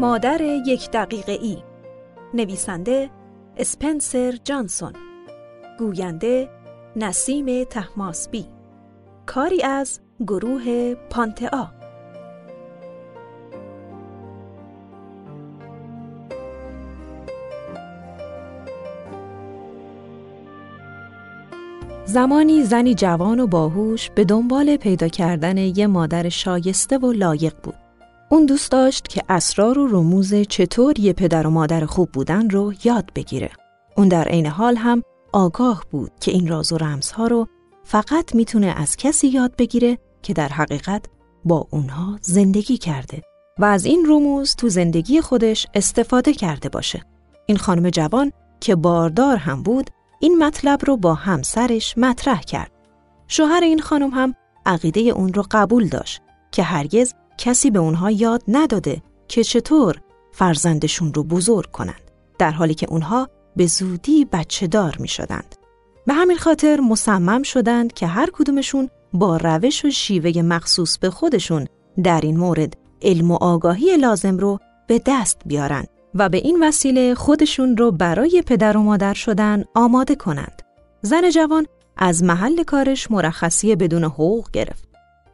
مادر یک دقیقه ای نویسنده اسپنسر جانسون. گوینده نسیم تحماسبی کاری از گروه پانتئا. زمانی زنی جوان و باهوش به دنبال پیدا کردن یه مادر شایسته و لایق بود. اون دوست داشت که اسرار و رموز چطور یه پدر و مادر خوب بودن رو یاد بگیره. اون در عین حال هم آگاه بود که این راز و رمزها رو فقط می‌تونه از کسی یاد بگیره که در حقیقت با اونها زندگی کرده و از این رموز تو زندگی خودش استفاده کرده باشه. این خانم جوان که باردار هم بود این مطلب رو با همسرش مطرح کرد. شوهر این خانم هم عقیده اون رو قبول داشت که هرگز کسی به اونها یاد نداده که چطور فرزندشون رو بزرگ کنند در حالی که اونها به زودی بچه دار می شدند. به همین خاطر مصمم شدند که هر کدومشون با روش و شیوه مخصوص به خودشون در این مورد علم و آگاهی لازم رو به دست بیارند و به این وسیله خودشون رو برای پدر و مادر شدن آماده کنند. زن جوان از محل کارش مرخصی بدون حقوق گرفت.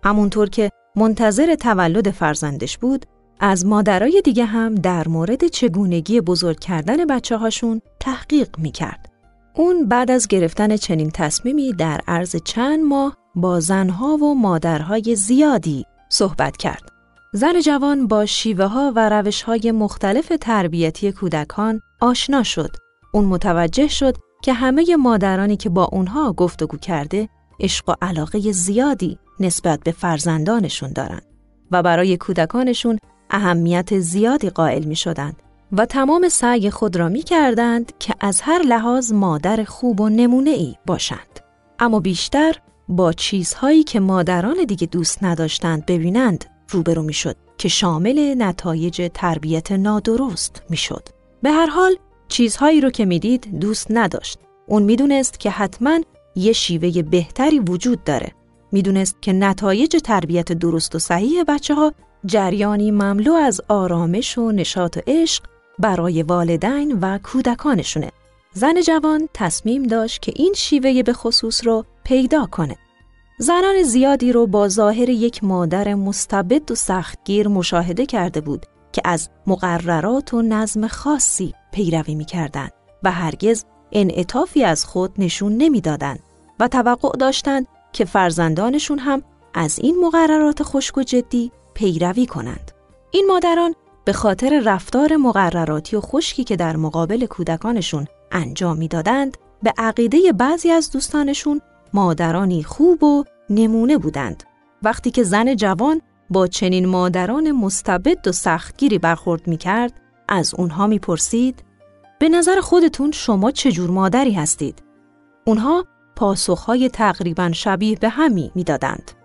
همونطور که منتظر تولد فرزندش بود، از مادرای دیگه هم در مورد چگونگی بزرگ کردن بچه هاشون تحقیق می کرد. اون بعد از گرفتن چنین تصمیمی در عرض چند ماه با زنها و مادرهای زیادی صحبت کرد. زن جوان با شیوه ها و روش های مختلف تربیتی کودکان آشنا شد. اون متوجه شد که همه مادرانی که با اونها گفتگو کرده عشق و علاقه زیادی نسبت به فرزندانشون دارند و برای کودکانشون اهمیت زیادی قائل می شدند و تمام سعی خود را می کردند که از هر لحاظ مادر خوب و نمونه ای باشند. اما بیشتر با چیزهایی که مادران دیگه دوست نداشتند ببینند روبرو می‌شد که شامل نتایج تربیت نادرست می‌شد. به هر حال چیزهایی رو که می‌دید دوست نداشت. اون می‌دونست که حتما یه شیوه بهتری وجود داره. می‌دونست که نتایج تربیت درست و صحیح بچه ها جریانی مملو از آرامش و نشاط و عشق برای والدین و کودکانشونه. زن جوان تصمیم داشت که این شیوه به خصوص رو پیدا کنه. زنان زیادی رو با ظاهر یک مادر مستبد و سختگیر مشاهده کرده بود که از مقررات و نظم خاصی پیروی می‌کردند و هرگز انعطافی از خود نشون نمی‌دادند و توقع داشتند که فرزندانشون هم از این مقررات خشک و جدی پیروی کنند. این مادران به خاطر رفتار مقرراتی و خشکی که در مقابل کودکانشون انجام می‌دادند به عقیده بعضی از دوستانشون مادرانی خوب و نمونه بودند. وقتی که زن جوان با چنین مادران مستبد و سختگیری برخورد می کرد، از اونها می پرسید به نظر خودتون شما چجور مادری هستید؟ اونها پاسخهای تقریبا شبیه به همی می‌دادند.